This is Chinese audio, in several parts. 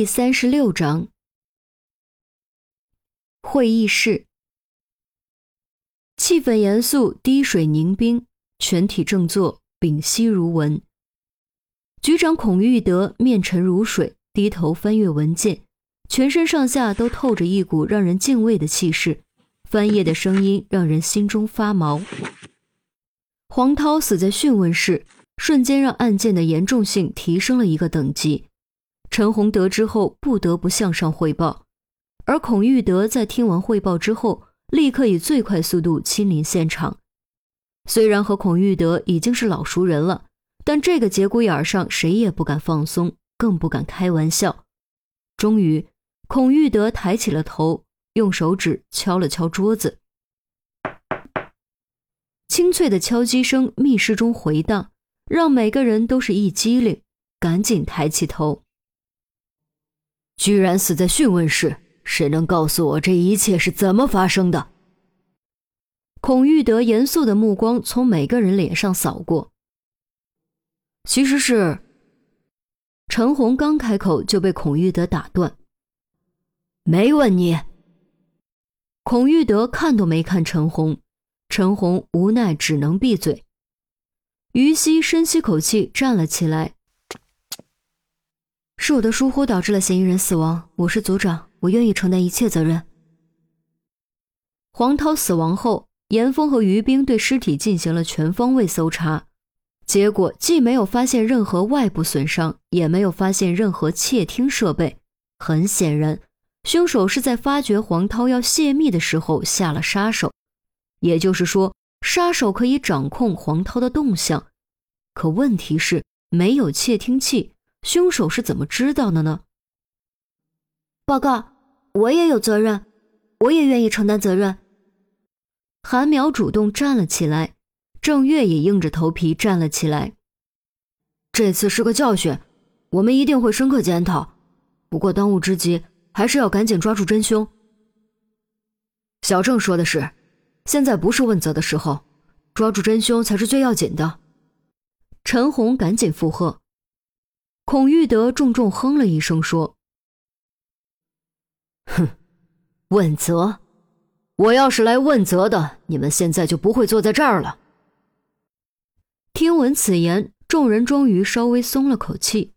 第三十六章，会议室，气氛严肃，滴水凝冰，全体正坐，屏息如闻。局长孔玉德面沉如水，低头翻阅文件，全身上下都透着一股让人敬畏的气势。翻页的声音让人心中发毛。黄涛死在讯问室，瞬间让案件的严重性提升了一个等级。陈红得知后，不得不向上汇报，而孔玉德在听完汇报之后，立刻以最快速度亲临现场。虽然和孔玉德已经是老熟人了，但这个节骨眼上，谁也不敢放松，更不敢开玩笑。终于，孔玉德抬起了头，用手指敲了敲桌子，清脆的敲击声密室中回荡，让每个人都是一激灵，赶紧抬起头。居然死在讯问室！谁能告诉我这一切是怎么发生的？孔玉德严肃的目光从每个人脸上扫过。其实是陈红刚开口就被孔玉德打断。没问你。孔玉德看都没看陈红，陈红无奈只能闭嘴。于西深吸口气，站了起来。是我的疏忽导致了嫌疑人死亡，我是组长，我愿意承担一切责任。黄涛死亡后，严峰和于冰对尸体进行了全方位搜查，结果既没有发现任何外部损伤，也没有发现任何窃听设备。很显然，凶手是在发觉黄涛要泄密的时候下了杀手，也就是说，杀手可以掌控黄涛的动向。可问题是，没有窃听器。凶手是怎么知道的呢？报告，我也有责任，我也愿意承担责任。韩淼主动站了起来，郑月也硬着头皮站了起来。这次是个教训，我们一定会深刻检讨。不过当务之急还是要赶紧抓住真凶。小郑说的是，现在不是问责的时候，抓住真凶才是最要紧的。陈红赶紧附和。孔玉德重重哼了一声，说：“哼，问责！我要是来问责的，你们现在就不会坐在这儿了。”听闻此言，众人终于稍微松了口气。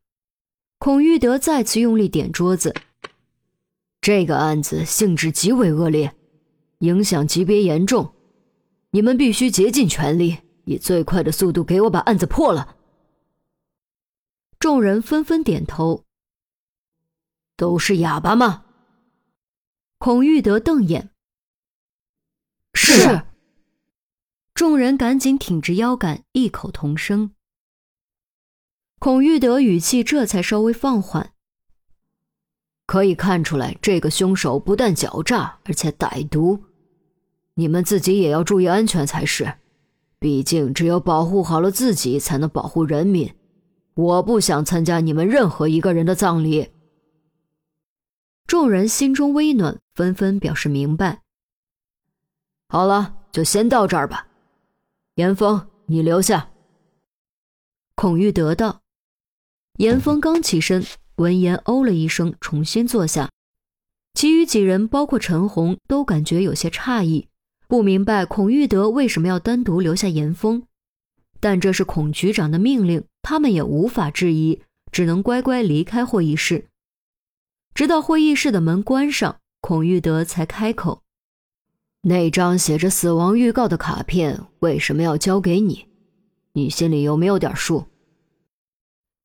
孔玉德再次用力点桌子：“这个案子性质极为恶劣，影响级别严重，你们必须竭尽全力，以最快的速度给我把案子破了。”众人纷纷点头。都是哑巴吗？孔玉德瞪眼。是。众人赶紧挺直腰杆，异口同声。孔玉德语气这才稍微放缓。可以看出来，这个凶手不但狡诈，而且歹毒。你们自己也要注意安全才是。毕竟，只有保护好了自己，才能保护人民。我不想参加你们任何一个人的葬礼。众人心中微暖，纷纷表示明白。好了，就先到这儿吧。严峰，你留下。孔玉德道。严峰刚起身，闻言哦了一声，重新坐下。其余几人，包括陈红，都感觉有些诧异，不明白孔玉德为什么要单独留下严峰。但这是孔局长的命令，他们也无法质疑，只能乖乖离开会议室。直到会议室的门关上，孔玉德才开口：“那张写着死亡预告的卡片为什么要交给你？你心里有没有点数？”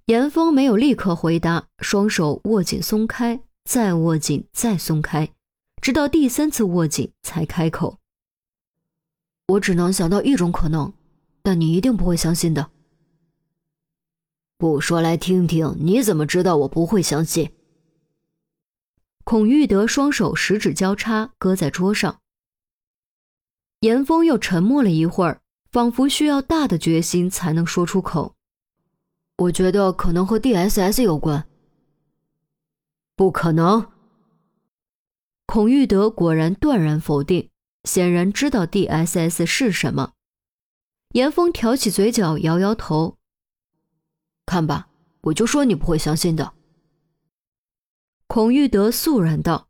严峰没有立刻回答，双手握紧松开，再握紧，再松开，直到第三次握紧才开口：“我只能想到一种可能。”但你一定不会相信的。不说来听听，你怎么知道我不会相信？孔玉德双手十指交叉搁在桌上。严峰又沉默了一会儿，仿佛需要大的决心才能说出口。我觉得可能和 DSS 有关。不可能！孔玉德果然断然否定，显然知道 DSS 是什么。严峰挑起嘴角，摇摇头。看吧，我就说你不会相信的。孔玉德肃然道：“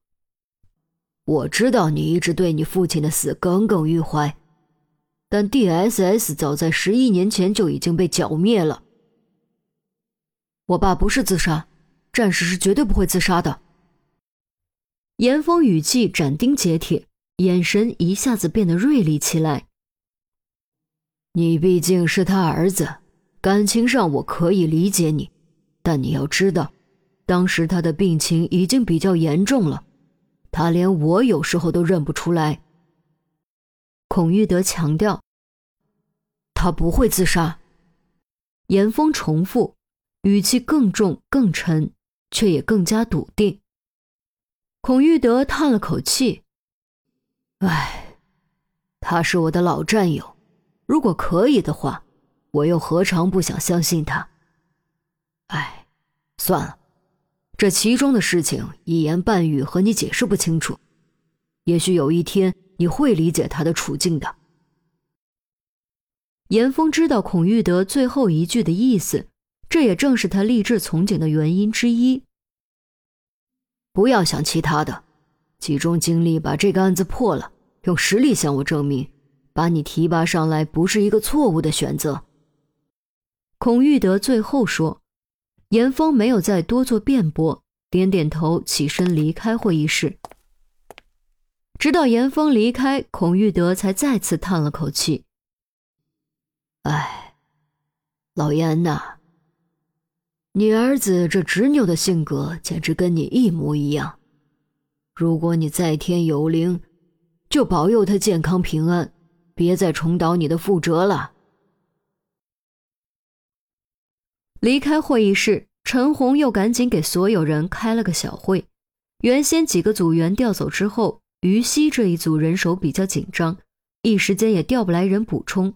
我知道你一直对你父亲的死耿耿于怀，但 DSS 早在十一年前就已经被剿灭了。我爸不是自杀，战士是绝对不会自杀的。”严峰语气斩钉截铁，眼神一下子变得锐利起来。你毕竟是他儿子，感情上我可以理解你，但你要知道。当时他的病情已经比较严重了，他连我有时候都认不出来。孔玉德强调：“他不会自杀。”严峰重复，语气更重更沉，却也更加笃定。孔玉德叹了口气：“唉，他是我的老战友，如果可以的话，我又何尝不想相信他？唉，算了。”这其中的事情一言半语和你解释不清楚，也许有一天你会理解他的处境的。严峰知道孔玉德最后一句的意思，这也正是他立志从警的原因之一。不要想其他的，集中精力把这个案子破了，用实力向我证明，把你提拔上来不是一个错误的选择。孔玉德最后说。严峰没有再多做辩驳，点点头，起身离开会议室。直到严峰离开，孔玉德才再次叹了口气：“哎，老严呐，你儿子这执拗的性格简直跟你一模一样。如果你在天有灵，就保佑他健康平安，别再重蹈你的覆辙了。”离开会议室，陈红又赶紧给所有人开了个小会。原先几个组员调走之后，于西这一组人手比较紧张，一时间也调不来人补充，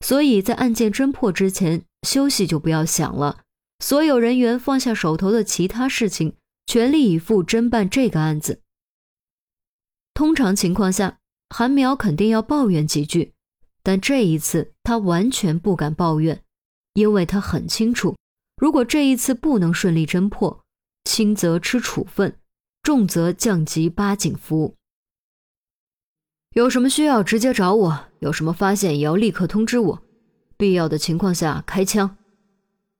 所以在案件侦破之前，休息就不要想了。所有人员放下手头的其他事情，全力以赴侦办这个案子。通常情况下，韩苗肯定要抱怨几句，但这一次他完全不敢抱怨，因为他很清楚。如果这一次不能顺利侦破，轻则吃处分，重则降级八警服。有什么需要直接找我，有什么发现也要立刻通知我，必要的情况下开枪。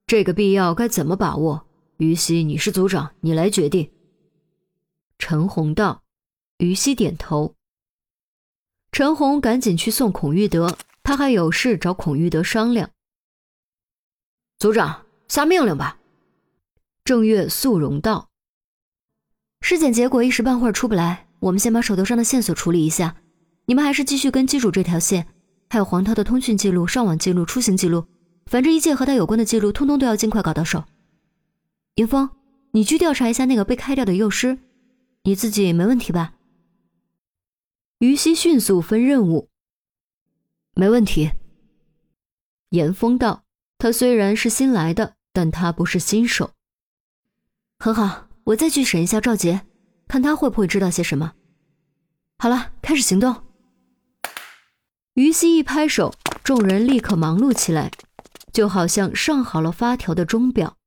这个必要该怎么把握？于西，你是组长，你来决定。陈红道，于西点头。陈红赶紧去送孔玉德，他还有事找孔玉德商量。组长。下命令吧，正月肃容道。尸检结果一时半会儿出不来，我们先把手头上的线索处理一下。你们还是继续跟机主这条线，还有黄涛的通讯记录、上网记录、出行记录，反正一切和他有关的记录，通通都要尽快搞到手。云峰，你去调查一下那个被开掉的幼师，你自己没问题吧？于西迅速分任务。没问题。严峰道，他虽然是新来的。但他不是新手，很好，我再去审一下赵杰，看他会不会知道些什么。好了，开始行动。于西一拍手，众人立刻忙碌起来，就好像上好了发条的钟表。